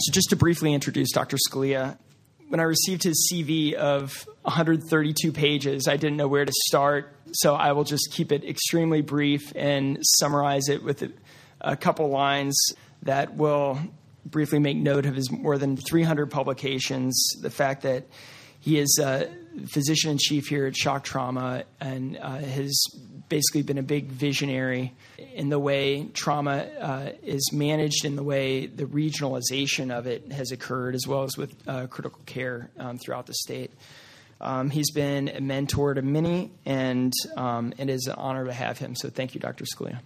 So, just to briefly introduce Dr. Scalea, when I received his CV of 132 pages, I didn't know where to start. So, I will just keep it extremely brief and summarize it with a couple lines that will briefly make note of his more than 300 publications, the fact that he is a physician in chief here at Shock Trauma and uh, has basically been a big visionary in the way trauma uh, is managed, in the way the regionalization of it has occurred, as well as with uh, critical care um, throughout the state. Um, he's been a mentor to many, and um, it is an honor to have him. So, thank you, Dr. Scalea.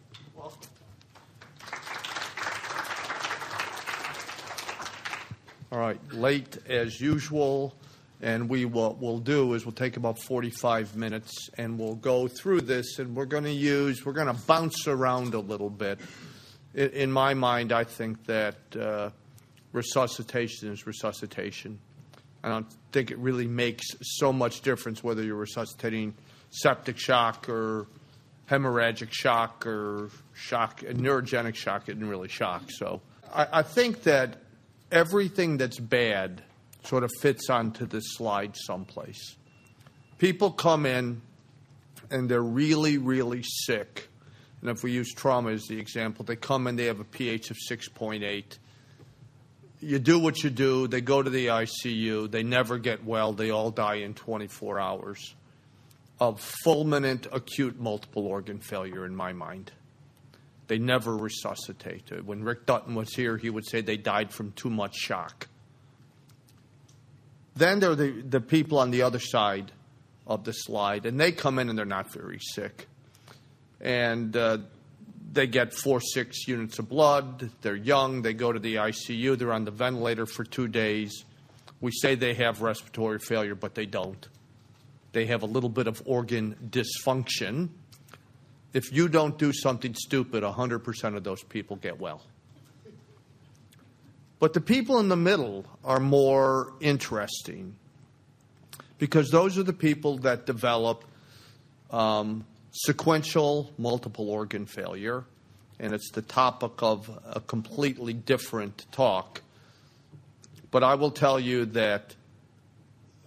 All right, late as usual, and we what we'll do is we'll take about 45 minutes and we'll go through this, and we're going to use we're going to bounce around a little bit. In, in my mind, I think that uh, resuscitation is resuscitation. I don't think it really makes so much difference whether you're resuscitating septic shock or hemorrhagic shock or shock, neurogenic shock isn't really shock. So I, I think that everything that's bad sort of fits onto this slide someplace. People come in and they're really, really sick. And if we use trauma as the example, they come in, they have a pH of 6.8. You do what you do, they go to the ICU, they never get well, they all die in 24 hours of fulminant acute multiple organ failure, in my mind. They never resuscitate. When Rick Dutton was here, he would say they died from too much shock. Then there are the, the people on the other side of the slide, and they come in and they're not very sick. And uh, they get four, six units of blood. They're young. They go to the ICU. They're on the ventilator for two days. We say they have respiratory failure, but they don't. They have a little bit of organ dysfunction if you don't do something stupid, 100% of those people get well. But the people in the middle are more interesting because those are the people that develop um, sequential multiple organ failure, and it's the topic of a completely different talk. But I will tell you that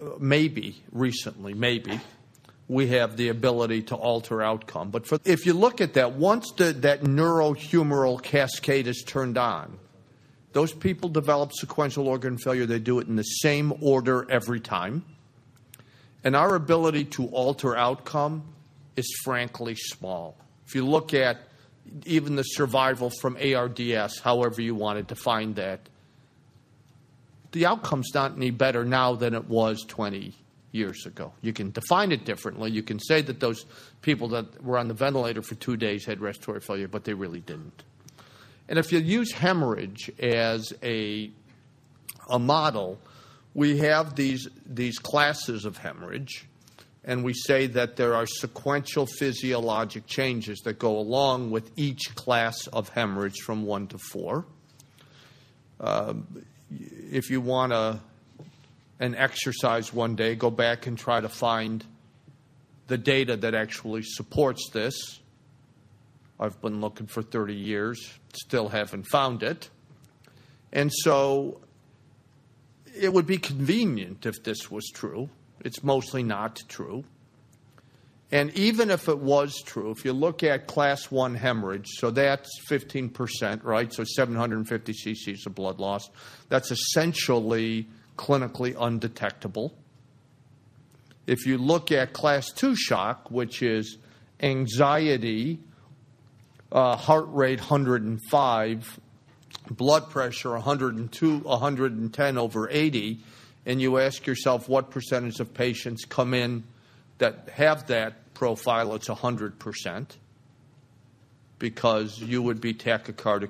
uh, maybe recently, maybe, we have the ability to alter outcome. But for, if you look at that, once the, that neurohumoral cascade is turned on, those people develop sequential organ failure. They do it in the same order every time. And our ability to alter outcome is frankly small. If you look at even the survival from ARDS, however you want to define that, the outcome's not any better now than it was 20 years ago. You can define it differently. You can say that those people that were on the ventilator for two days had respiratory failure, but they really didn't. And if you use hemorrhage as a, a model, we have these, these classes of hemorrhage, and we say that there are sequential physiologic changes that go along with each class of hemorrhage from one to four. Uh, if you want to an exercise one day, go back and try to find the data that actually supports this. I've been looking for 30 years, still haven't found it. And so it would be convenient if this was true. It's mostly not true. And even if it was true, if you look at class one hemorrhage, so that's 15%, right? So 750 cc's of blood loss. That's essentially clinically undetectable. If you look at class 2 shock, which is anxiety, uh, heart rate 105, blood pressure 102, 110 over 80, and you ask yourself what percentage of patients come in that have that profile, it's 100%, because you would be tachycardic,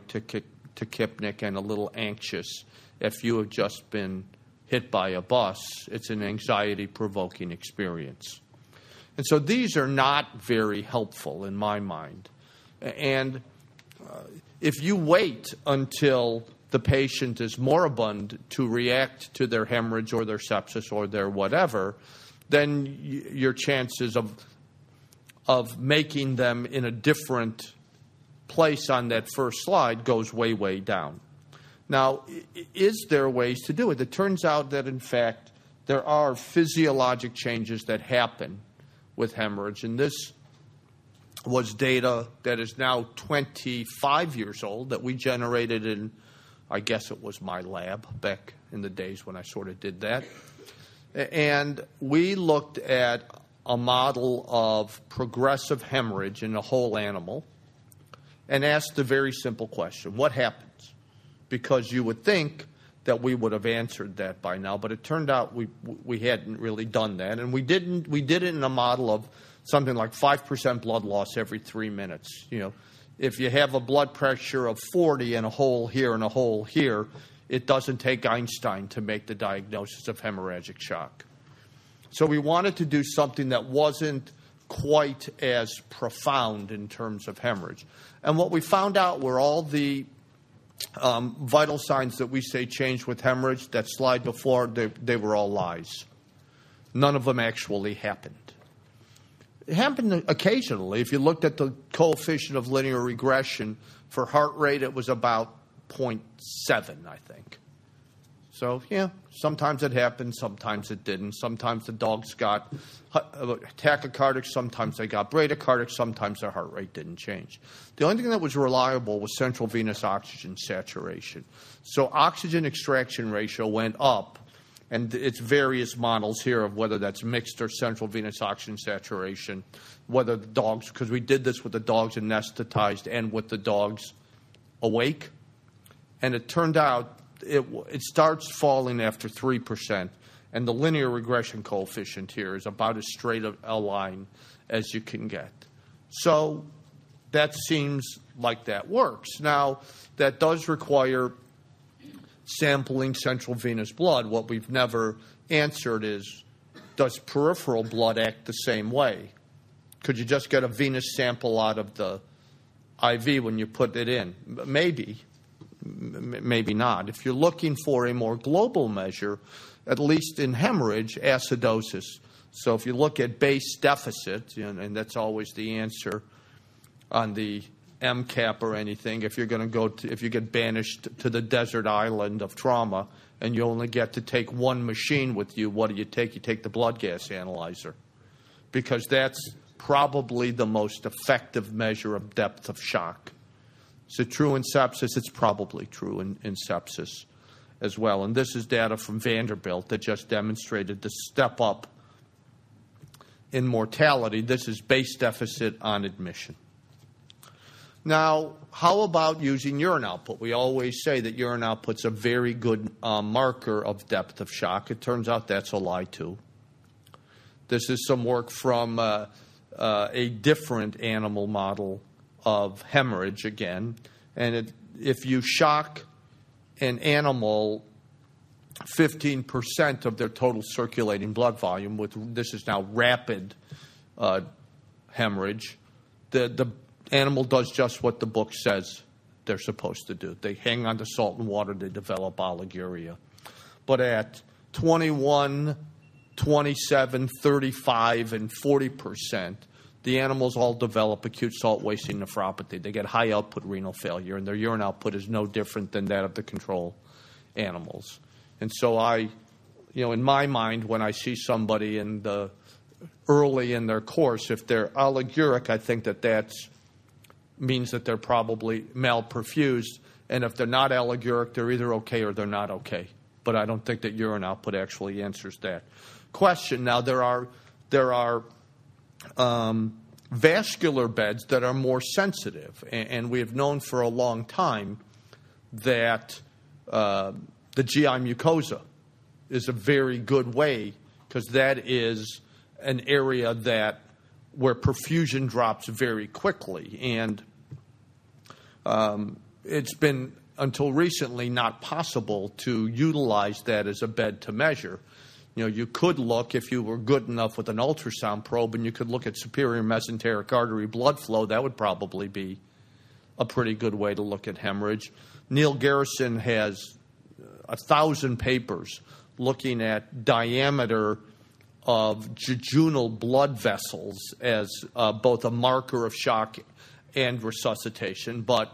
tachypneic, and a little anxious if you have just been hit by a bus, it's an anxiety provoking experience. And so these are not very helpful in my mind. And uh, if you wait until the patient is moribund to react to their hemorrhage or their sepsis or their whatever, then y- your chances of of making them in a different place on that first slide goes way way down. Now, is there ways to do it? It turns out that, in fact, there are physiologic changes that happen with hemorrhage, and this was data that is now 25 years old that we generated in, I guess it was my lab back in the days when I sort of did that. And we looked at a model of progressive hemorrhage in a whole animal and asked the very simple question What happens? Because you would think that we would have answered that by now, but it turned out we, we hadn't really done that. And we, didn't, we did it in a model of something like 5% blood loss every three minutes. You know, if you have a blood pressure of 40 and a hole here and a hole here, it doesn't take Einstein to make the diagnosis of hemorrhagic shock. So we wanted to do something that wasn't quite as profound in terms of hemorrhage. And what we found out were all the um, vital signs that we say change with hemorrhage, that slide before, they, they were all lies. None of them actually happened. It happened occasionally. If you looked at the coefficient of linear regression for heart rate, it was about 0.7, I think. So, yeah, sometimes it happened, sometimes it didn't. Sometimes the dogs got tachycardic, sometimes they got bradycardic, sometimes their heart rate didn't change. The only thing that was reliable was central venous oxygen saturation. So, oxygen extraction ratio went up, and it's various models here of whether that's mixed or central venous oxygen saturation, whether the dogs, because we did this with the dogs anesthetized and with the dogs awake. And it turned out it, it starts falling after 3%, and the linear regression coefficient here is about as straight a line as you can get. So that seems like that works. Now, that does require sampling central venous blood. What we've never answered is does peripheral blood act the same way? Could you just get a venous sample out of the IV when you put it in? Maybe maybe not. If you're looking for a more global measure, at least in hemorrhage, acidosis. So if you look at base deficit, and that's always the answer on the MCAP or anything, if you're going to go to, if you get banished to the desert island of trauma and you only get to take one machine with you, what do you take? You take the blood gas analyzer because that's probably the most effective measure of depth of shock. Is it true in sepsis? It's probably true in, in sepsis as well. And this is data from Vanderbilt that just demonstrated the step up in mortality. This is base deficit on admission. Now, how about using urine output? We always say that urine output's a very good uh, marker of depth of shock. It turns out that's a lie, too. This is some work from uh, uh, a different animal model of hemorrhage again. And it, if you shock an animal 15% of their total circulating blood volume, with this is now rapid uh, hemorrhage, the, the animal does just what the book says they're supposed to do. They hang on to salt and water, they develop oliguria. But at 21, 27, 35, and 40 percent, the animals all develop acute salt wasting nephropathy. They get high output renal failure, and their urine output is no different than that of the control animals. And so I, you know, in my mind, when I see somebody in the early in their course, if they're oliguric, I think that that means that they're probably malperfused. And if they're not oliguric, they're either okay or they're not okay. But I don't think that urine output actually answers that question. Now there are there are um, vascular beds that are more sensitive. And, and, we have known for a long time that uh, the GI mucosa is a very good way because that is an area that where perfusion drops very quickly. And um, it's been until recently not possible to utilize that as a bed to measure you know, you could look if you were good enough with an ultrasound probe and you could look at superior mesenteric artery blood flow. That would probably be a pretty good way to look at hemorrhage. Neal Garrison has a thousand papers looking at diameter of jejunal blood vessels as uh, both a marker of shock and resuscitation. But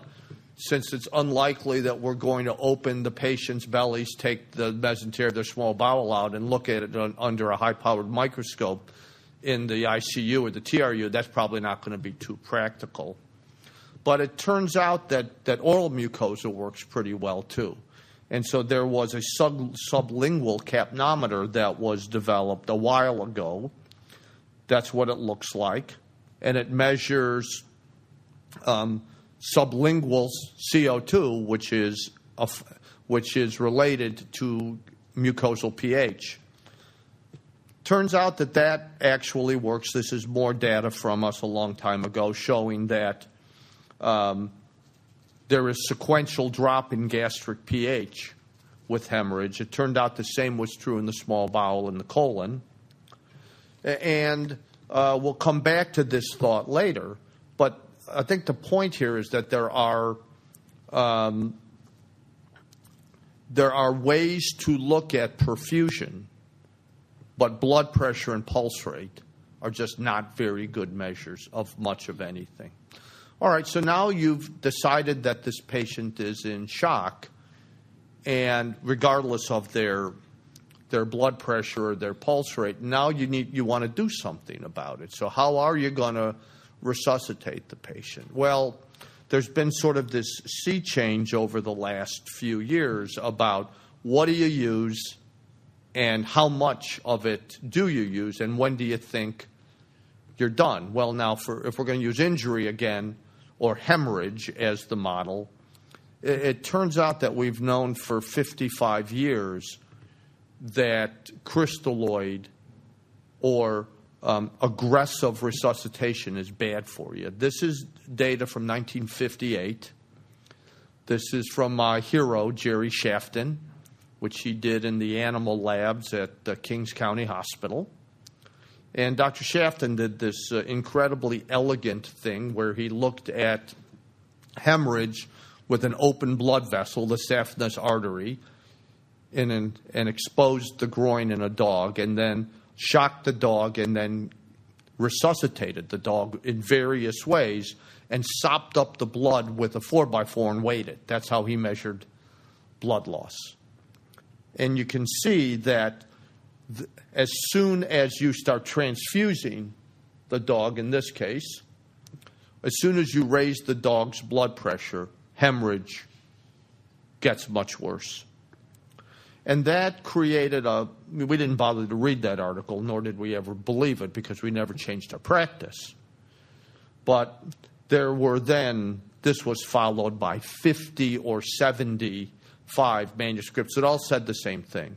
since it's unlikely that we're going to open the patient's bellies, take the mesentery of their small bowel out, and look at it under a high powered microscope in the ICU or the TRU, that's probably not going to be too practical. But it turns out that, that oral mucosa works pretty well too. And so there was a sub, sublingual capnometer that was developed a while ago. That's what it looks like. And it measures um, sublingual CO2, which is, a, which is related to mucosal pH. Turns out that that actually works. This is more data from us a long time ago showing that um, there is sequential drop in gastric pH with hemorrhage. It turned out the same was true in the small bowel and the colon. And uh, we'll come back to this thought later, but I think the point here is that there are um, there are ways to look at perfusion, but blood pressure and pulse rate are just not very good measures of much of anything. All right, so now you've decided that this patient is in shock, and regardless of their their blood pressure or their pulse rate, now you need you want to do something about it. So how are you going to resuscitate the patient? Well, there's been sort of this sea change over the last few years about what do you use and how much of it do you use and when do you think you're done? Well, now, for, if we're going to use injury again or hemorrhage as the model, it, it turns out that we've known for 55 years that crystalloid or um, aggressive resuscitation is bad for you. This is data from 1958. This is from my hero, Jerry Shaftan, which he did in the animal labs at the Kings County Hospital. And Dr. Shaftan did this uh, incredibly elegant thing where he looked at hemorrhage with an open blood vessel, the saphenous artery, in an, and exposed the groin in a dog, and then shocked the dog and then resuscitated the dog in various ways and sopped up the blood with a 4x4 and weighed it. That's how he measured blood loss. And you can see that th- as soon as you start transfusing the dog, in this case, as soon as you raise the dog's blood pressure, hemorrhage gets much worse. And that created a, we didn't bother to read that article, nor did we ever believe it because we never changed our practice. But there were then, this was followed by 50 or 75 manuscripts that all said the same thing.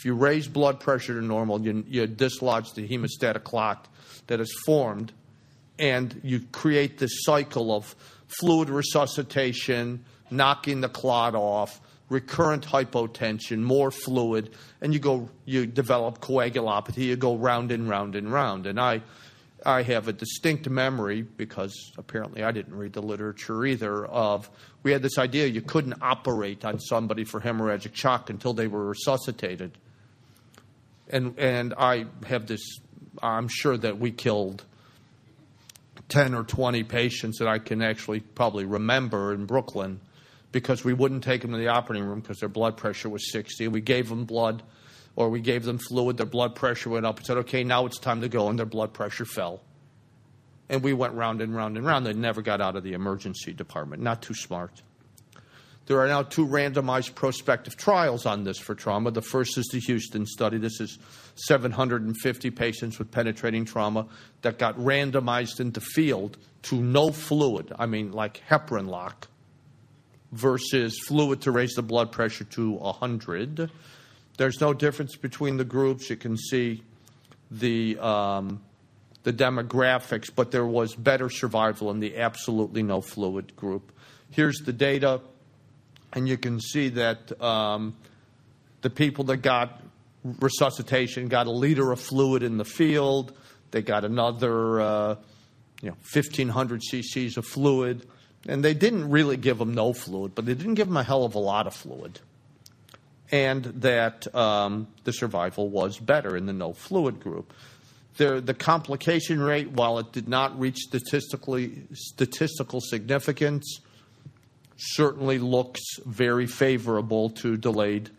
If you raise blood pressure to normal, you, you dislodge the hemostatic clot that is formed, and you create this cycle of fluid resuscitation, knocking the clot off, recurrent hypotension, more fluid, and you go you develop coagulopathy, you go round and round and round. And I I have a distinct memory because apparently I didn't read the literature either of we had this idea you couldn't operate on somebody for hemorrhagic shock until they were resuscitated. And and I have this I'm sure that we killed 10 or 20 patients that I can actually probably remember in Brooklyn because we wouldn't take them to the operating room because their blood pressure was 60. We gave them blood or we gave them fluid, their blood pressure went up and said, okay, now it's time to go, and their blood pressure fell. And we went round and round and round. They never got out of the emergency department. Not too smart. There are now two randomized prospective trials on this for trauma. The first is the Houston study. This is 750 patients with penetrating trauma that got randomized into field to no fluid. I mean, like heparin lock versus fluid to raise the blood pressure to 100. There's no difference between the groups. You can see the um, the demographics, but there was better survival in the absolutely no fluid group. Here's the data, and you can see that um, the people that got resuscitation got a liter of fluid in the field. They got another, uh, you know, 1,500 cc's of fluid. And they didn't really give them no fluid, but they didn't give them a hell of a lot of fluid. And that um, the survival was better in the no fluid group. The, the complication rate, while it did not reach statistically statistical significance, certainly looks very favorable to delayed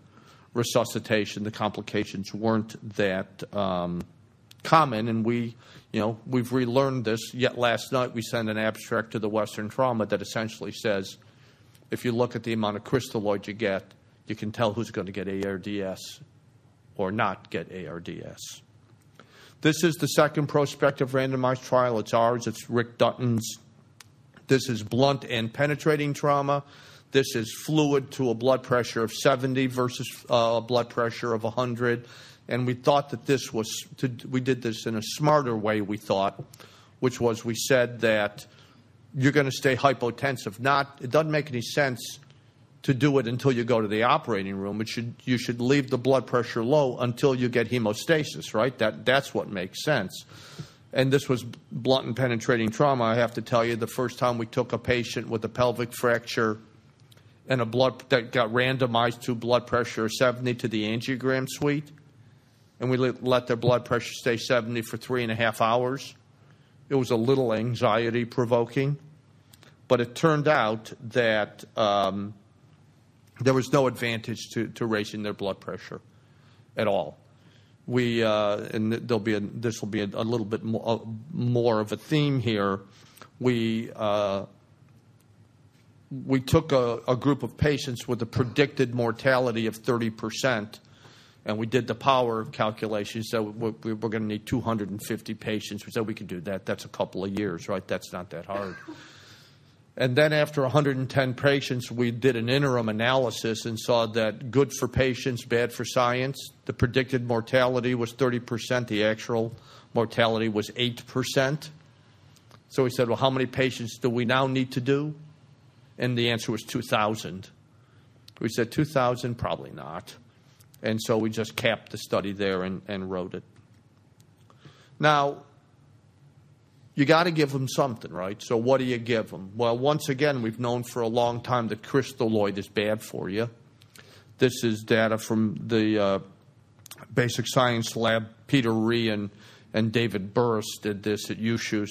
resuscitation. The complications weren't that um, common, and we, you know, we've relearned this. Yet last night we sent an abstract to the Western Trauma that essentially says, if you look at the amount of crystalloid you get, you can tell who's going to get ARDS or not get ARDS. This is the second prospective randomized trial. It's ours. It's Rick Dutton's. This is blunt and penetrating trauma. This is fluid to a blood pressure of 70 versus uh, a blood pressure of 100. And we thought that this was, to, we did this in a smarter way, we thought, which was we said that you're going to stay hypotensive. Not, it doesn't make any sense to do it until you go to the operating room. It should, you should leave the blood pressure low until you get hemostasis, right? That, that's what makes sense. And this was blunt and penetrating trauma. I have to tell you, the first time we took a patient with a pelvic fracture and a blood that got randomized to blood pressure 70 to the angiogram suite, and we let their blood pressure stay 70 for three and a half hours. It was a little anxiety provoking, but it turned out that um, there was no advantage to, to raising their blood pressure at all. We uh, and there'll be this will be a, a little bit more, uh, more, of a theme here. We uh, we took a, a, group of patients with a predicted mortality of 30%, and we did the power calculations. So we're, we're going to need 250 patients. We said we could do that. That's a couple of years, right? That's not that hard. And then after 110 patients, we did an interim analysis and saw that good for patients, bad for science. The predicted mortality was 30%, the actual mortality was 8%. So we said, well, how many patients do we now need to do? And the answer was 2,000. We said 2,000, probably not. And so we just capped the study there and, and wrote it. Now, you got to give them something, right? So what do you give them? Well, once again, we've known for a long time that crystalloid is bad for you. This is data from the uh, Basic Science Lab. Peter Rhee and, and David Burris did this at USUHS.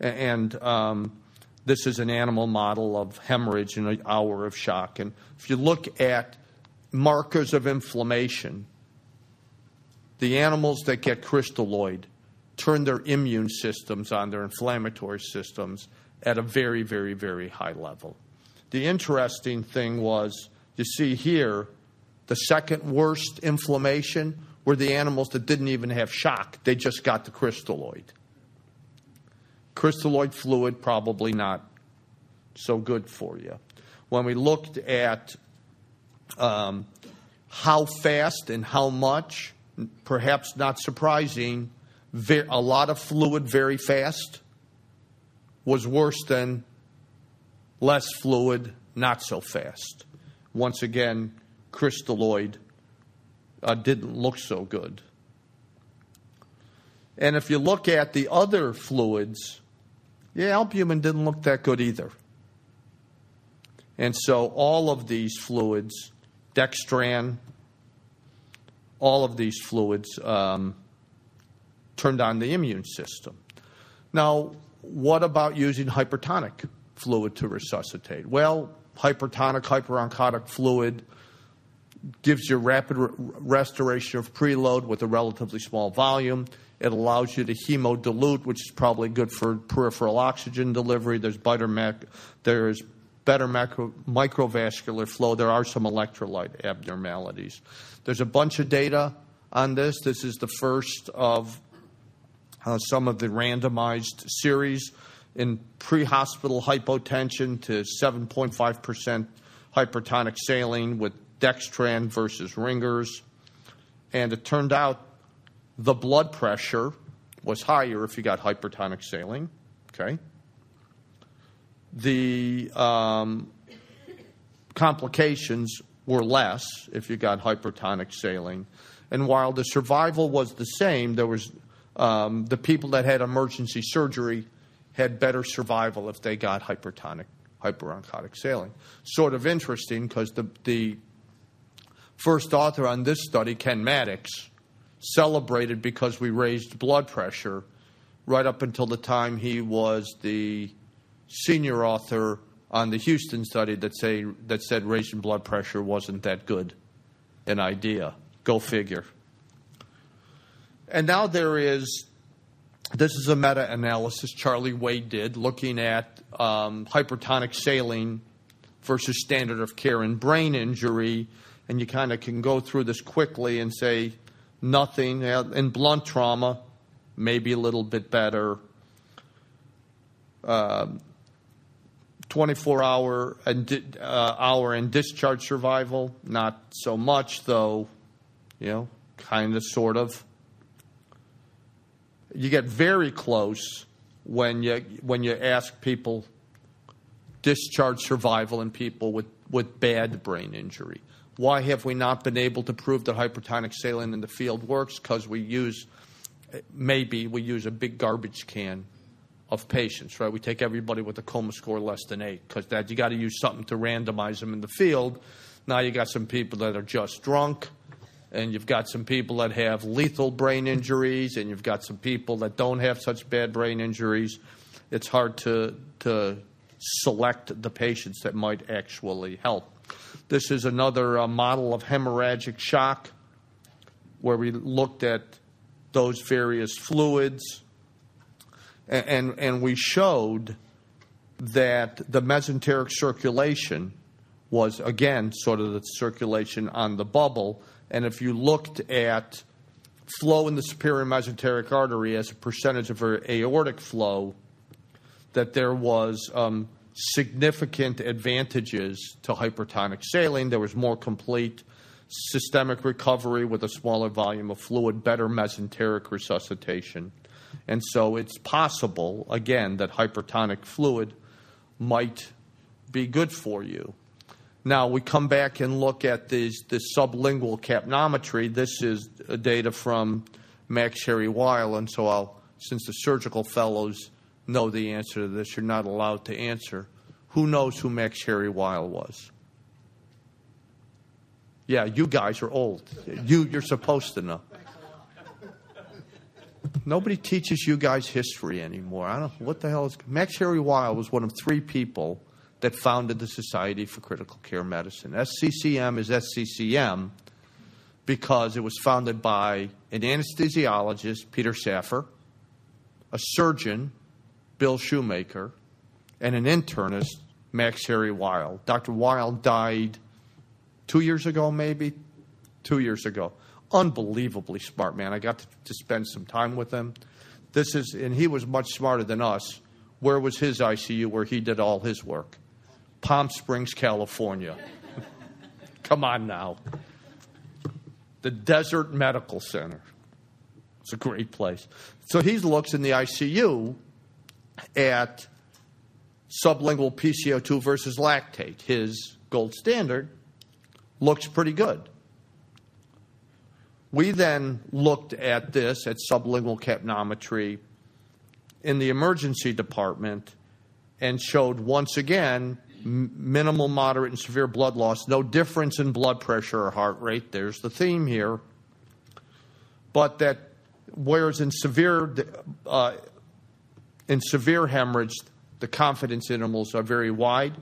And um, this is an animal model of hemorrhage in an hour of shock. And if you look at markers of inflammation, the animals that get crystalloid turn their immune systems on, their inflammatory systems, at a very, very, very high level. The interesting thing was, you see here, the second worst inflammation were the animals that didn't even have shock, they just got the crystalloid. Crystalloid fluid, probably not so good for you. When we looked at um, how fast and how much, perhaps not surprising, a lot of fluid very fast was worse than less fluid not so fast. Once again, crystalloid uh, didn't look so good. And if you look at the other fluids, yeah, albumin didn't look that good either. And so all of these fluids, dextran, all of these fluids um, turned on the immune system. Now, what about using hypertonic fluid to resuscitate? Well, hypertonic, hyperoncotic fluid gives you rapid re- restoration of preload with a relatively small volume. It allows you to hemodilute, which is probably good for peripheral oxygen delivery. There's better, mac- there's better macro- microvascular flow. There are some electrolyte abnormalities. There's a bunch of data on this. This is the first of uh, some of the randomized series in pre hospital hypotension to 7.5% hypertonic saline with dextran versus ringers. And it turned out the blood pressure was higher if you got hypertonic saline. Okay. The um, complications were less if you got hypertonic saline. And while the survival was the same, there was um, the people that had emergency surgery had better survival if they got hypertonic, hyperoncotic saline. Sort of interesting because the, the first author on this study, Ken Mattox, celebrated because we raised blood pressure right up until the time he was the senior author on the Houston study that say that said raising blood pressure wasn't that good an idea. Go figure. And now there is this is a meta analysis Charlie Wade did looking at um, hypertonic saline versus standard of care in brain injury. And you kind of can go through this quickly and say nothing. In blunt trauma, maybe a little bit better. Uh, 24 hour and uh, hour and discharge survival, not so much though, you know, kind of, sort of you get very close when you when you ask people discharge survival in people with, with bad brain injury. Why have we not been able to prove that hypertonic saline in the field works? Because we use maybe we use a big garbage can of patients, right? We take everybody with a coma score less than eight because that you got to use something to randomize them in the field. Now you got some people that are just drunk and you've got some people that have lethal brain injuries, and you've got some people that don't have such bad brain injuries. It's hard to to select the patients that might actually help. This is another uh, model of hemorrhagic shock, where we looked at those various fluids, and, and, and we showed that the mesenteric circulation was again sort of the circulation on the bubble and if you looked at flow in the superior mesenteric artery as a percentage of aortic flow, that there was um, significant advantages to hypertonic saline. There was more complete systemic recovery with a smaller volume of fluid, better mesenteric resuscitation. And so it's possible, again, that hypertonic fluid might be good for you. Now we come back and look at this, this sublingual capnometry. This is data from Max Harry Weil, and so I'll, since the surgical fellows know the answer to this, you're not allowed to answer. Who knows who Max Harry Weil was? Yeah, you guys are old. You, you're supposed to know. Nobody teaches you guys history anymore. I don't what the hell is. Max Harry Weil was one of three people that founded the Society for Critical Care Medicine. SCCM is SCCM because it was founded by an anesthesiologist, Peter Safar, a surgeon, Bill Shoemaker, and an internist, Max Harry Weil. Dr. Weil died two years ago, maybe? Two years ago. Unbelievably smart man. I got to, to spend some time with him. This is, and he was much smarter than us. Where was his ICU where he did all his work? Palm Springs, California. Come on now. The Desert Medical Center. It's a great place. So he looks in the ICU at sublingual PCO2 versus lactate. His gold standard looks pretty good. We then looked at this at sublingual capnometry in the emergency department and showed once again minimal, moderate, and severe blood loss, no difference in blood pressure or heart rate. There's the theme here. But that, whereas in severe, uh, in severe hemorrhage, the confidence intervals are very wide,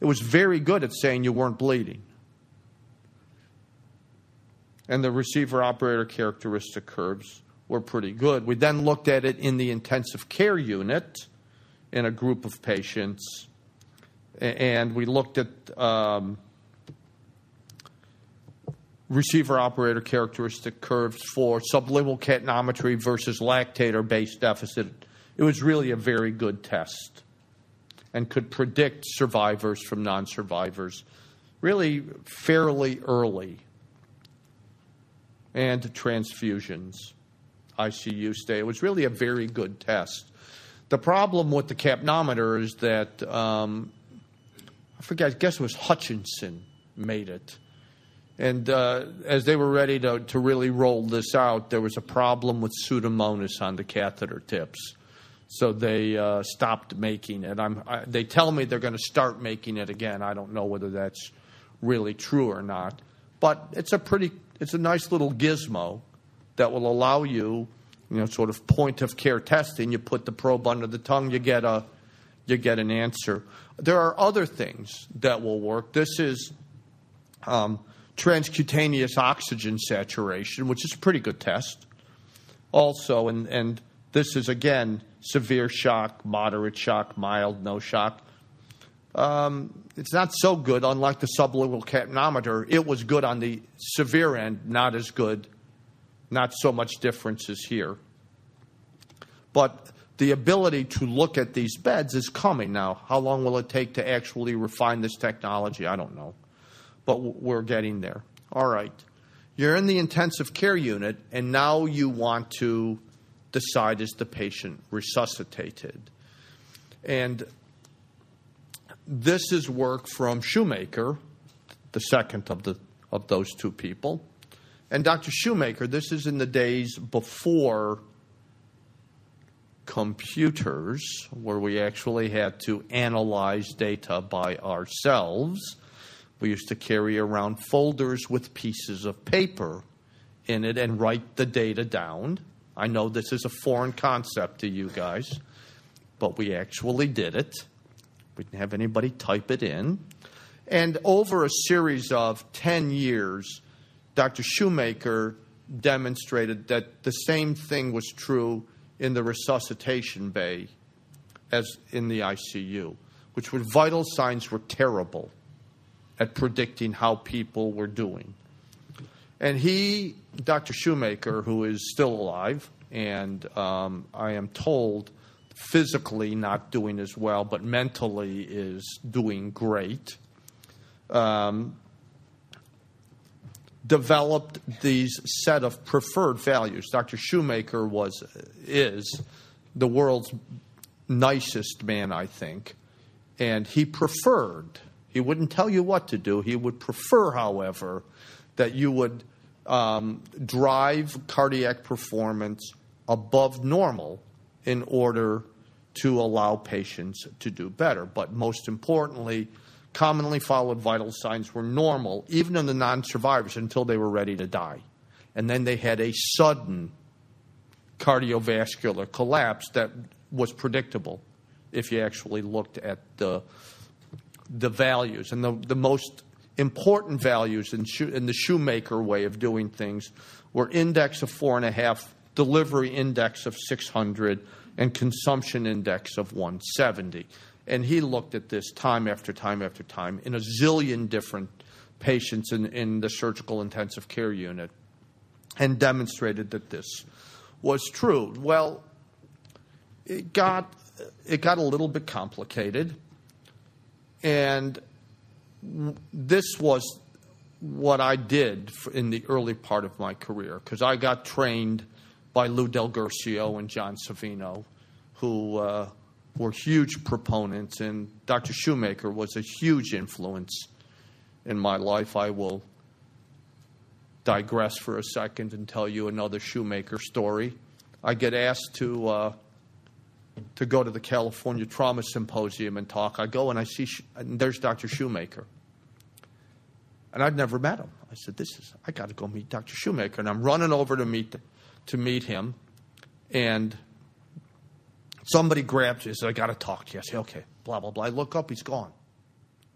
it was very good at saying you weren't bleeding. And the receiver operator characteristic curves were pretty good. We then looked at it in the intensive care unit in a group of patients and we looked at um, receiver operator characteristic curves for sublingual capnometry versus lactator based deficit. It was really a very good test and could predict survivors from non survivors really fairly early. And transfusions, ICU stay. It was really a very good test. The problem with the capnometer is that um, I forget, I guess it was Hutchinson made it. And uh, as they were ready to, to really roll this out, there was a problem with Pseudomonas on the catheter tips. So they uh, stopped making it. I, they tell me they're going to start making it again. I don't know whether that's really true or not. But it's a pretty, it's a nice little gizmo that will allow you, you know, sort of point of care testing. You put the probe under the tongue, you get a you get an answer. There are other things that will work. This is um, transcutaneous oxygen saturation, which is a pretty good test. Also, and, and this is again severe shock, moderate shock, mild, no shock. Um, it's not so good, unlike the sublingual capnometer. It was good on the severe end, not as good, not so much differences here. But the ability to look at these beds is coming now. How long will it take to actually refine this technology? I don't know. But we're getting there. All right. You're in the intensive care unit, and now you want to decide is the patient resuscitated? And this is work from Shoemaker, the second of, the, of those two people. And Dr. Shoemaker, this is in the days before computers, where we actually had to analyze data by ourselves. We used to carry around folders with pieces of paper in it and write the data down. I know this is a foreign concept to you guys, but we actually did it. We didn't have anybody type it in. And over a series of 10 years, Dr. Shoemaker demonstrated that the same thing was true in the resuscitation bay as in the ICU, which were vital signs were terrible at predicting how people were doing. And he, Dr. Shoemaker, who is still alive, and um, I am told physically not doing as well, but mentally is doing great. Um, developed these set of preferred values. Dr. Shoemaker was is the world's nicest man, I think, and he preferred. He wouldn't tell you what to do. He would prefer, however, that you would um, drive cardiac performance above normal in order to allow patients to do better. But most importantly, commonly followed vital signs were normal, even in the non survivors, until they were ready to die. And then they had a sudden cardiovascular collapse that was predictable if you actually looked at the, the values. And the, the most important values in, in the shoemaker way of doing things were index of four and a half delivery index of 600, and consumption index of 170. And he looked at this time after time after time in a zillion different patients in, in the surgical intensive care unit and demonstrated that this was true. Well, it got, it got a little bit complicated. And this was what I did in the early part of my career because I got trained by Lou Del Guercio and John Savino, who uh, were huge proponents, and Dr. Shoemaker was a huge influence in my life. I will digress for a second and tell you another Shoemaker story. I get asked to uh, to go to the California Trauma Symposium and talk. I go and I see, and there's Dr. Shoemaker, and I'd never met him. I said, "This is I got to go meet Dr. Shoemaker," and I'm running over to meet to meet him, and somebody grabs you. Says, "I got to talk to you." I say, "Okay." Blah blah blah. I look up. He's gone.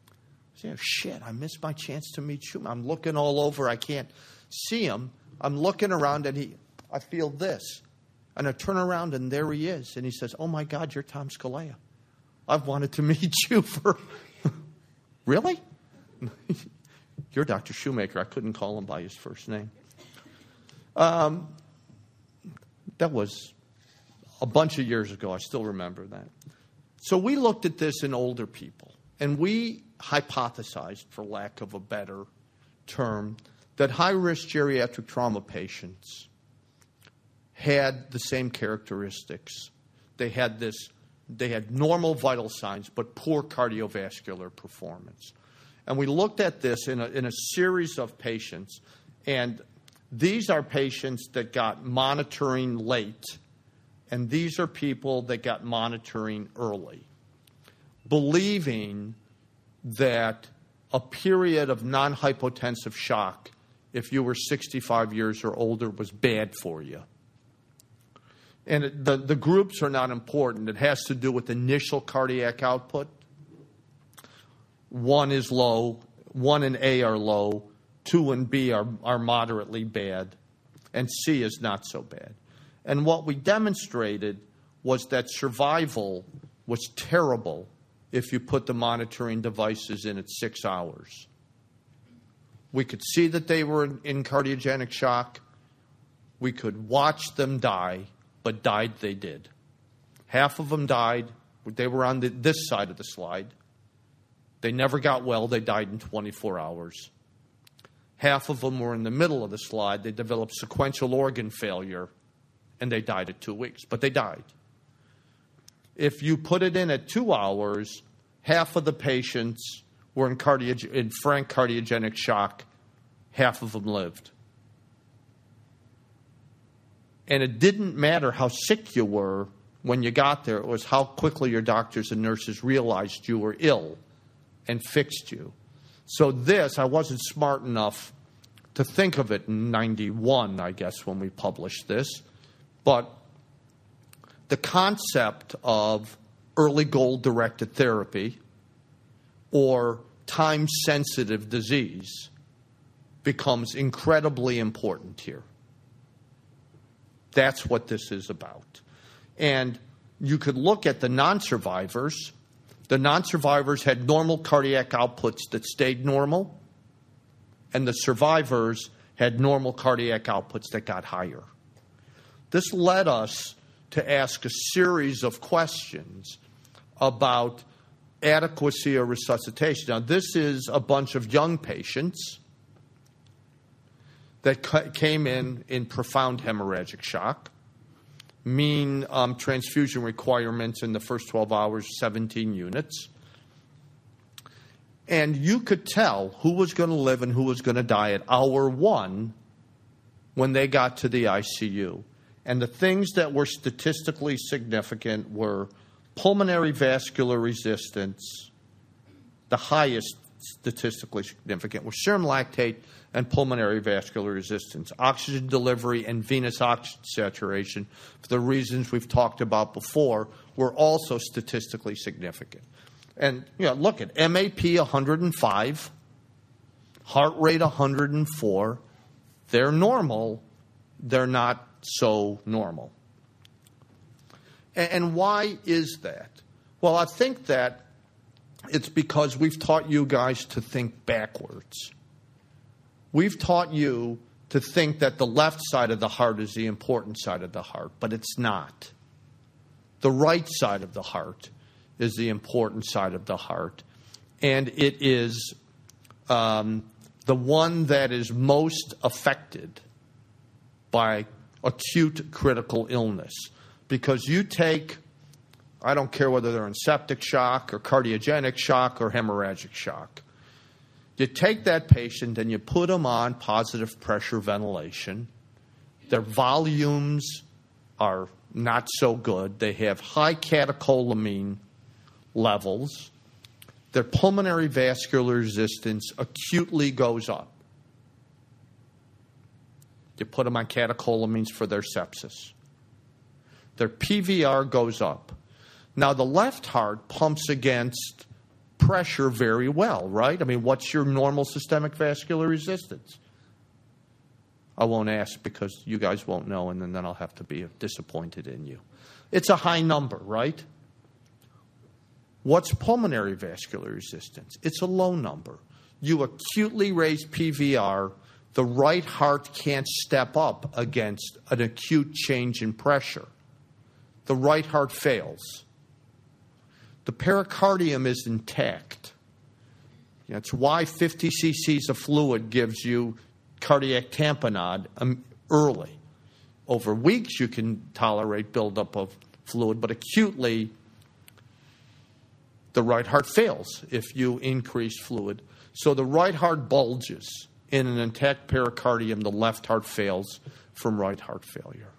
I say, oh, "Shit! I missed my chance to meet you." I'm looking all over. I can't see him. I'm looking around, and he. I feel this, and I turn around, and there he is. And he says, "Oh my God, you're Tom Scalea. I've wanted to meet you for." really? you're Dr. Shoemaker. I couldn't call him by his first name. Um, that was a bunch of years ago. I still remember that. So we looked at this in older people, and we hypothesized, for lack of a better term, that high risk geriatric trauma patients had the same characteristics. They had this they had normal vital signs but poor cardiovascular performance. And we looked at this in a, in a series of patients, and these are patients that got monitoring late, and these are people that got monitoring early, believing that a period of non hypotensive shock, if you were 65 years or older, was bad for you. And it, the, the groups are not important. It has to do with initial cardiac output. One is low, one and A are low, two and B are, are moderately bad, and C is not so bad. And what we demonstrated was that survival was terrible if you put the monitoring devices in at six hours. We could see that they were in cardiogenic shock. We could watch them die, but died they did. Half of them died. They were on the, this side of the slide. They never got well. They died in 24 hours. Half of them were in the middle of the slide. They developed sequential organ failure and they died at two weeks, but they died. If you put it in at two hours, half of the patients were in, cardio- in frank cardiogenic shock, half of them lived. And it didn't matter how sick you were when you got there, it was how quickly your doctors and nurses realized you were ill and fixed you. So, this, I wasn't smart enough to think of it in 91, I guess, when we published this. But the concept of early goal directed therapy or time sensitive disease becomes incredibly important here. That's what this is about. And you could look at the non survivors. The non survivors had normal cardiac outputs that stayed normal, and the survivors had normal cardiac outputs that got higher. This led us to ask a series of questions about adequacy of resuscitation. Now, this is a bunch of young patients that came in in profound hemorrhagic shock. Mean um, transfusion requirements in the first 12 hours 17 units. And you could tell who was going to live and who was going to die at hour one when they got to the ICU. And the things that were statistically significant were pulmonary vascular resistance, the highest statistically significant, were serum lactate and pulmonary vascular resistance, oxygen delivery and venous oxygen saturation, for the reasons we've talked about before, were also statistically significant. And you know, look at MAP 105, heart rate 104. They're normal. They're not so normal. And why is that? Well, I think that it's because we've taught you guys to think backwards. We've taught you to think that the left side of the heart is the important side of the heart, but it's not. The right side of the heart is the important side of the heart, and it is um, the one that is most affected by acute critical illness. Because you take, I don't care whether they're in septic shock or cardiogenic shock or hemorrhagic shock, you take that patient and you put them on positive pressure ventilation. Their volumes are not so good. They have high catecholamine levels. Their pulmonary vascular resistance acutely goes up. You put them on catecholamines for their sepsis. Their PVR goes up. Now, the left heart pumps against pressure very well, right? I mean, what's your normal systemic vascular resistance? I won't ask because you guys won't know, and then I'll have to be disappointed in you. It's a high number, right? What's pulmonary vascular resistance? It's a low number. You acutely raise PVR, the right heart can't step up against an acute change in pressure. The right heart fails the pericardium is intact. That's why 50 cc's of fluid gives you cardiac tamponade um, early. Over weeks, you can tolerate buildup of fluid, but acutely, the right heart fails if you increase fluid. So the right heart bulges. In an intact pericardium, the left heart fails from right heart failure.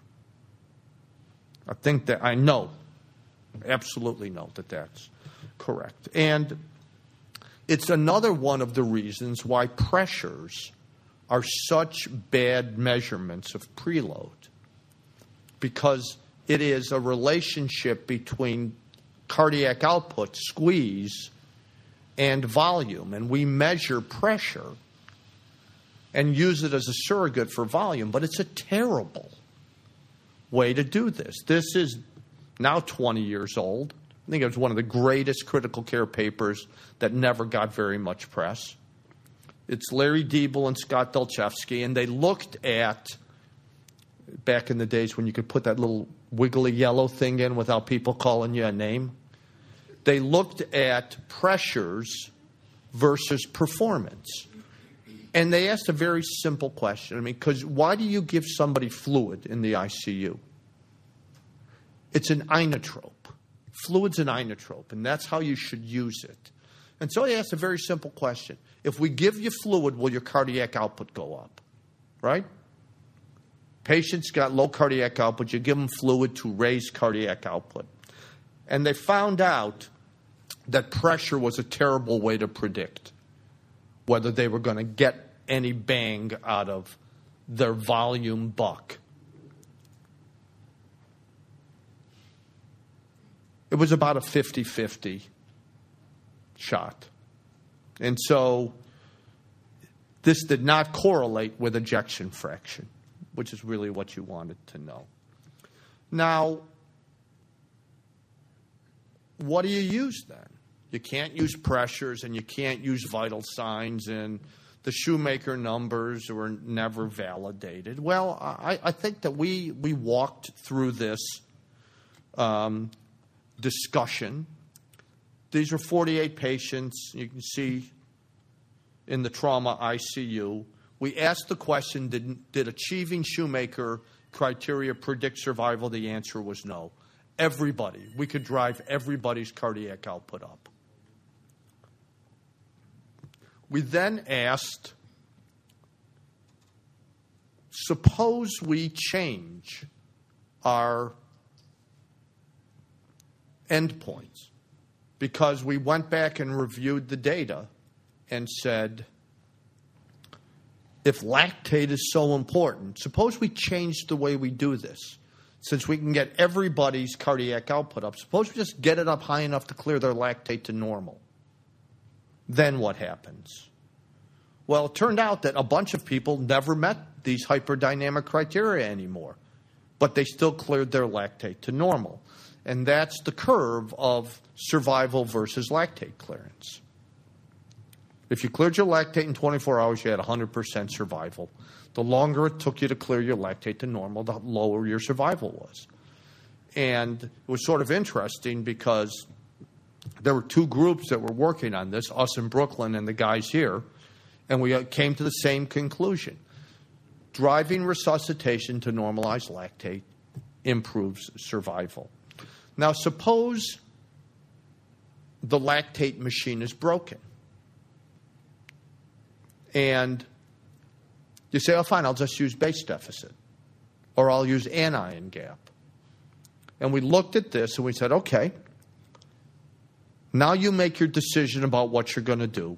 I think that I know absolutely know that that's correct. And it's another one of the reasons why pressures are such bad measurements of preload. Because it is a relationship between cardiac output, squeeze, and volume. And we measure pressure and use it as a surrogate for volume, but it's a terrible way to do this. This is now 20 years old. I think it was one of the greatest critical care papers that never got very much press. It's Larry Diebel and Scott Dulchavsky, and they looked at back in the days when you could put that little wiggly yellow thing in without people calling you a name. They looked at pressures versus performance. And they asked a very simple question. I mean, because why do you give somebody fluid in the ICU? It's an inotrope. Fluid's an inotrope, and that's how you should use it. And so he asked a very simple question. If we give you fluid, will your cardiac output go up? Right? Patients got low cardiac output, you give them fluid to raise cardiac output. And they found out that pressure was a terrible way to predict whether they were going to get any bang out of their volume buck. It was about a 50 50 shot. And so this did not correlate with ejection fraction, which is really what you wanted to know. Now, what do you use then? You can't use pressures and you can't use vital signs, and the Shoemaker numbers were never validated. Well, I, I think that we, we walked through this um, discussion these are 48 patients. You can see in the trauma ICU. We asked the question did, did achieving Shoemaker criteria predict survival? The answer was no. Everybody, we could drive everybody's cardiac output up. We then asked suppose we change our endpoints because we went back and reviewed the data and said, if lactate is so important, suppose we change the way we do this. Since we can get everybody's cardiac output up, suppose we just get it up high enough to clear their lactate to normal. Then what happens? Well, it turned out that a bunch of people never met these hyperdynamic criteria anymore, but they still cleared their lactate to normal and that's the curve of survival versus lactate clearance. If you cleared your lactate in 24 hours, you had 100% survival. The longer it took you to clear your lactate to normal, the lower your survival was. And it was sort of interesting because there were two groups that were working on this, us in Brooklyn and the guys here, and we came to the same conclusion. Driving resuscitation to normalize lactate improves survival. Now, suppose the lactate machine is broken. And you say, oh, fine, I'll just use base deficit, or I'll use anion gap. And we looked at this and we said, okay, now you make your decision about what you're going to do.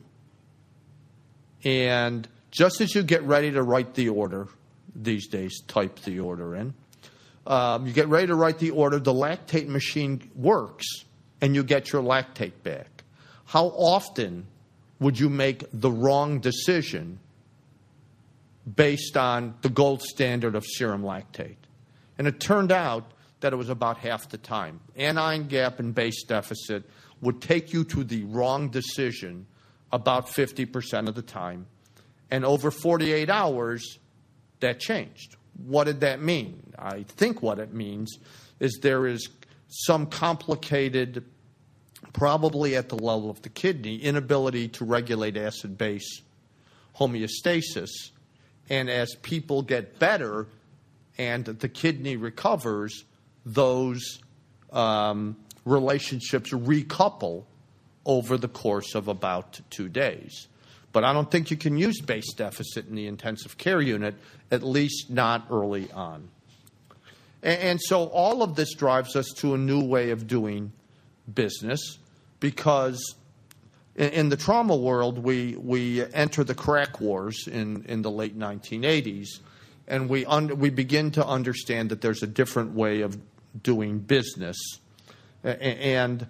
And just as you get ready to write the order, these days, type the order in, um, you get ready to write the order, the lactate machine works, and you get your lactate back. How often would you make the wrong decision based on the gold standard of serum lactate? And it turned out that it was about half the time. Anion gap and base deficit would take you to the wrong decision about 50% of the time. And over 48 hours, that changed. What did that mean? I think what it means is there is some complicated, probably at the level of the kidney, inability to regulate acid base homeostasis. And as people get better and the kidney recovers, those um, relationships recouple over the course of about two days. But I don't think you can use base deficit in the intensive care unit, at least not early on. And, so all of this drives us to a new way of doing business because in, in the trauma world, we, we enter the crack wars in, in the late 1980s, and we, un, we begin to understand that there's a different way of doing business. And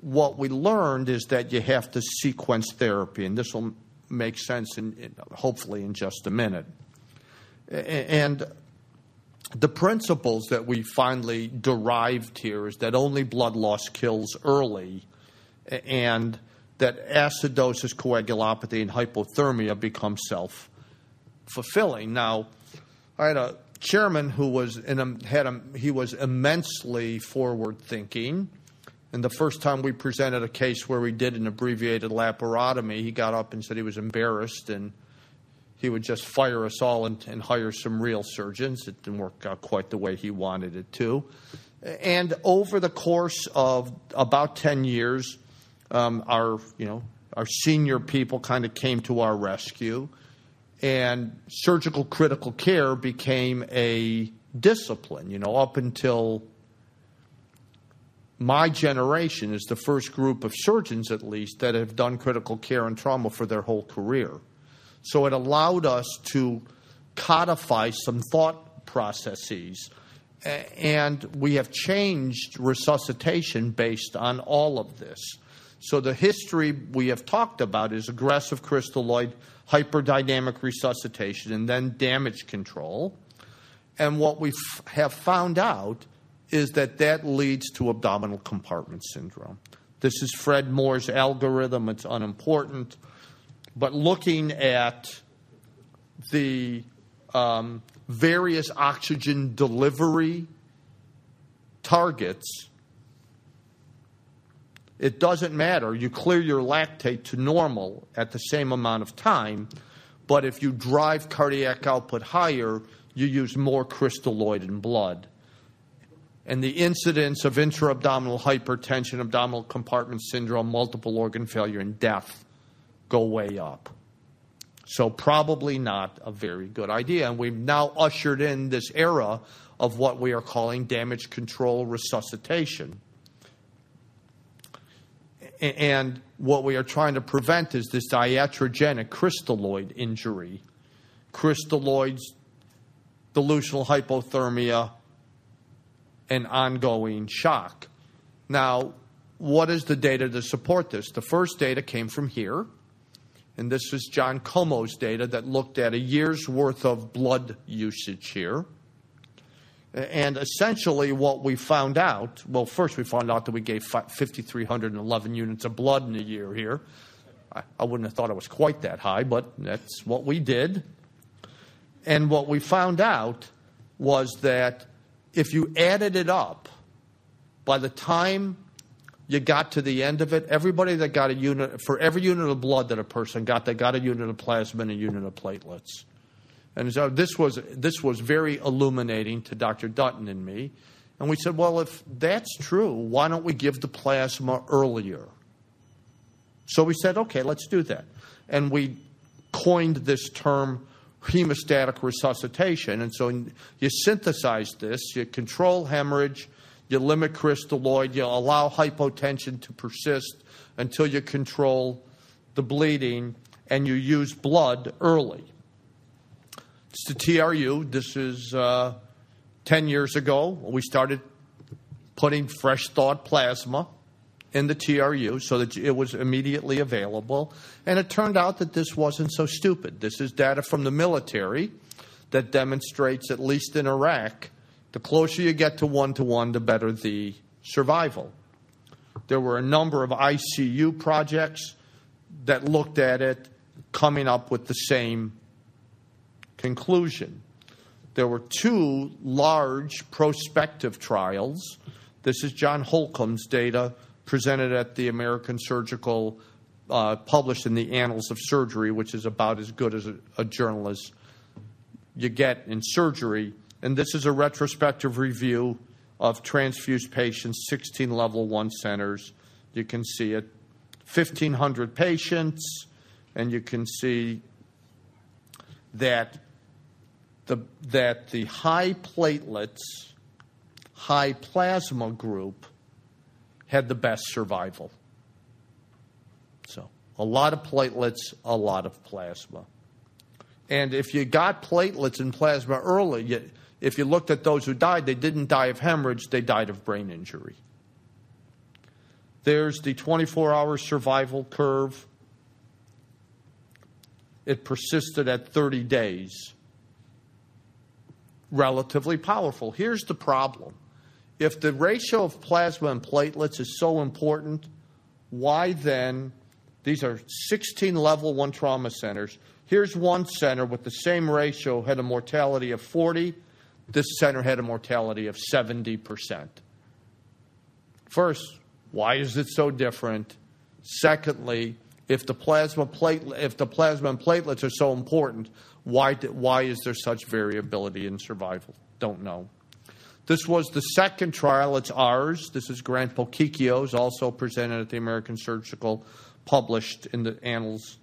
what we learned is that you have to sequence therapy, and this will make sense in, hopefully in just a minute. And the principles that we finally derived here is that only blood loss kills early, and that acidosis, coagulopathy, and hypothermia become self fulfilling. Now, I had a chairman who was in a, had a, he was immensely forward thinking. And the first time we presented a case where we did an abbreviated laparotomy, he got up and said he was embarrassed and he would just fire us all and, and hire some real surgeons. It didn't work out quite the way he wanted it to. And over the course of about 10 years, um, our, you know, our senior people kind of came to our rescue and surgical critical care became a discipline. You know, up until my generation is the first group of surgeons, at least, that have done critical care and trauma for their whole career. So it allowed us to codify some thought processes. And we have changed resuscitation based on all of this. So the history we have talked about is aggressive crystalloid hyperdynamic resuscitation, and then damage control. And what we have found out is that that leads to abdominal compartment syndrome. This is Fred Moore's algorithm, it's unimportant. But looking at the um, various oxygen delivery targets, it doesn't matter. You clear your lactate to normal at the same amount of time, but if you drive cardiac output higher, you use more crystalloid in blood. And the incidence of intra-abdominal hypertension, abdominal compartment syndrome, multiple organ failure, and death go way up. So, probably not a very good idea. And we've now ushered in this era of what we are calling damage control resuscitation. And what we are trying to prevent is this iatrogenic crystalloid injury, crystalloids, dilutional hypothermia, and ongoing shock. Now, what is the data to support this? The first data came from here, and this is John Como's data that looked at a year's worth of blood usage here. And essentially, what we found out well, first, we found out that we gave 5,311 units of blood in a year here. I wouldn't have thought it was quite that high, but that's what we did. And what we found out was that if you added it up, by the time you got to the end of it, everybody that got a unit, for every unit of blood that a person got, they got a unit of plasma and a unit of platelets. And so this was, this was very illuminating to Dr. Dutton and me. And we said, well, if that's true, why don't we give the plasma earlier? So we said, okay, let's do that. And we coined this term hemostatic resuscitation. And so you synthesize this, you control hemorrhage, you limit crystalloid, you allow hypotension to persist until you control the bleeding, and you use blood early. It's the TRU. This is uh, 10 years ago. We started putting fresh thawed plasma in the TRU so that it was immediately available. And it turned out that this wasn't so stupid. This is data from the military that demonstrates, at least in Iraq, the closer you get to one to one, the better the survival. There were a number of ICU projects that looked at it, coming up with the same conclusion. There were two large prospective trials. This is John Holcomb's data presented at the American Surgical, uh, published in the Annals of Surgery, which is about as good as a, a journal as you get in surgery. And this is a retrospective review of transfused patients, 16 level 1 centers. You can see it 1,500 patients, and you can see that the, that the high platelets, high plasma group had the best survival. So, a lot of platelets, a lot of plasma. And if you got platelets and plasma early, you, if you looked at those who died, they didn't die of hemorrhage, they died of brain injury. There's the 24 hour survival curve. It persisted at 30 days. Relatively powerful. Here's the problem if the ratio of plasma and platelets is so important, why then? These are 16 level one trauma centers. Here's one center with the same ratio had a mortality of 40. This center had a mortality of 70%. First, why is it so different? Secondly, if the plasma plate, if the plasma and platelets are so important, why why is there such variability in survival? Don't know. This was the second trial. It's ours. This is Grant Bochicchio's, also presented at the American Surgical, published in the Annals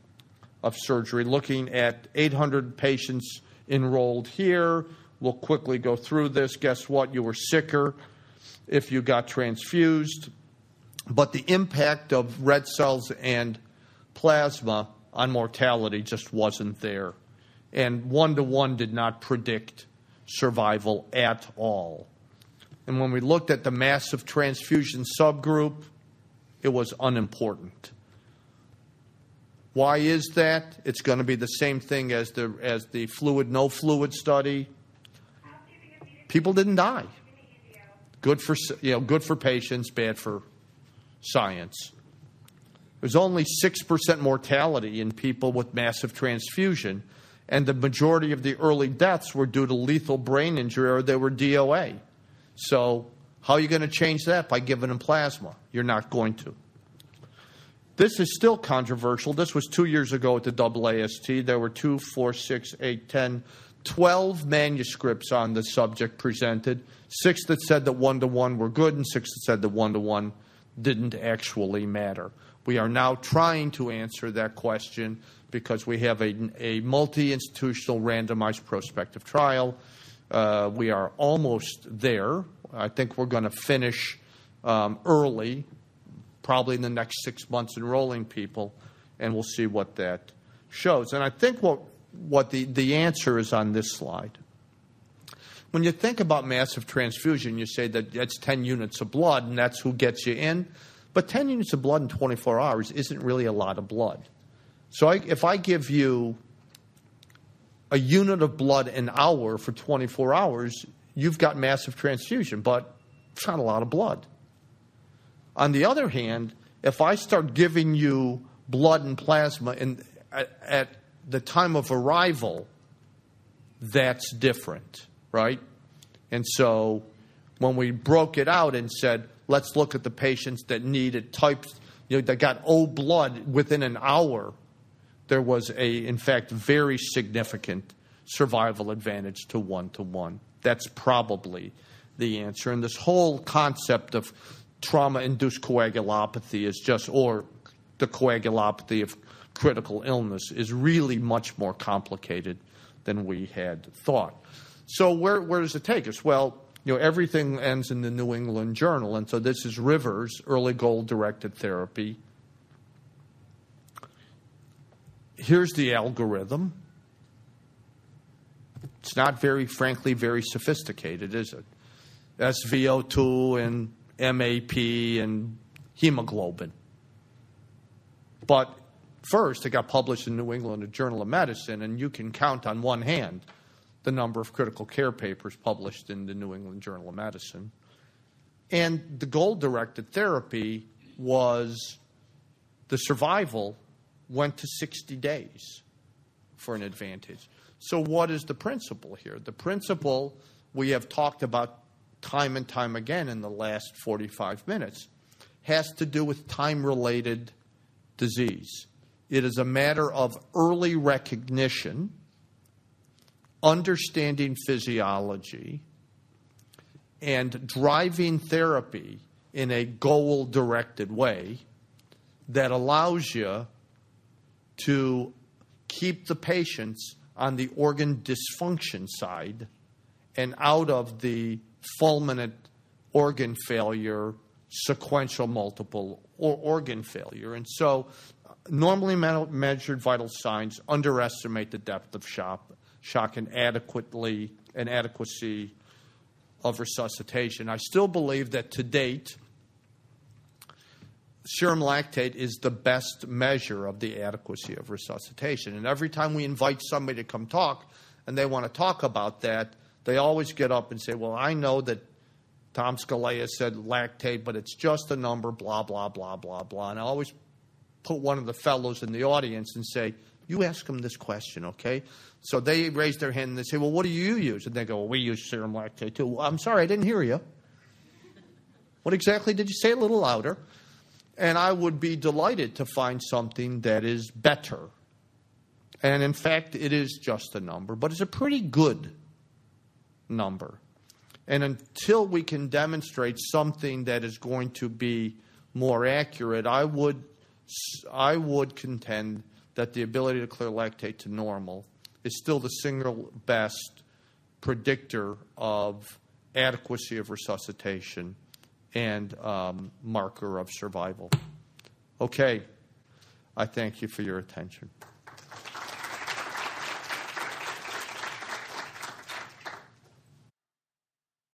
of Surgery, looking at 800 patients enrolled here. We'll quickly go through this. Guess what? You were sicker if you got transfused. But the impact of red cells and plasma on mortality just wasn't there. And one to one did not predict survival at all. And when we looked at the massive transfusion subgroup, it was unimportant. Why is that? It's going to be the same thing as the, as the fluid, no fluid study. People didn't die. Good for, you know, good for patients, bad for science. There's only 6% mortality in people with massive transfusion, and the majority of the early deaths were due to lethal brain injury or they were DOA. So, how are you going to change that? By giving them plasma. You're not going to. This is still controversial. This was two years ago at the AAST. There were two, four, six, eight, ten, twelve manuscripts on the subject presented. Six that said that one to one were good, and six that said that one to one didn't actually matter. We are now trying to answer that question because we have a, a multi institutional randomized prospective trial. Uh, we are almost there. I think we're going to finish um, early, probably in the next six months, enrolling people, and we'll see what that shows. And I think what, what the, the answer is on this slide. When you think about massive transfusion, you say that that's 10 units of blood, and that's who gets you in. But 10 units of blood in 24 hours isn't really a lot of blood. So I, if I give you a unit of blood an hour for 24 hours, you've got massive transfusion, but it's not a lot of blood. On the other hand, if I start giving you blood and plasma in, at, at the time of arrival, that's different, right? And so when we broke it out and said, let's look at the patients that needed types, you know, that got O blood within an hour, there was a, in fact, very significant survival advantage to one to one. That's probably the answer. And this whole concept of trauma induced coagulopathy is just, or the coagulopathy of critical illness, is really much more complicated than we had thought. So, where, where does it take us? Well, you know, everything ends in the New England Journal. And so this is Rivers, early goal directed therapy. Here's the algorithm. It's not very, frankly, very sophisticated, is it? SVO2 and MAP and hemoglobin. But first, it got published in New England Journal of Medicine, and you can count on one hand the number of critical care papers published in the New England Journal of Medicine. And the goal directed therapy was the survival went to 60 days for an advantage. So, what is the principle here? The principle we have talked about time and time again in the last 45 minutes has to do with time related disease. It is a matter of early recognition understanding physiology and driving therapy in a goal directed way that allows you to keep the patients on the organ dysfunction side and out of the fulminant organ failure, sequential multiple or organ failure. And so normally measured vital signs underestimate the depth of shock, shock and adequately and adequacy of resuscitation. I still believe that to date, serum lactate is the best measure of the adequacy of resuscitation. And every time we invite somebody to come talk and they want to talk about that, they always get up and say, Well, I know that Tom Scalea said lactate, but it's just a number, blah, blah, blah, blah, blah. And I always put one of the fellows in the audience and say, You ask them this question, okay? So they raise their hand and they say, Well, what do you use? And they go, Well, we use serum lactate too. Well, I'm sorry, I didn't hear you. What exactly did you say? A little louder. And I would be delighted to find something that is better. And in fact, it is just a number, but it's a pretty good number. And until we can demonstrate something that is going to be more accurate, I would, I would contend that the ability to clear lactate to normal is still the single best predictor of adequacy of resuscitation and um, marker of survival. Okay, I thank you for your attention.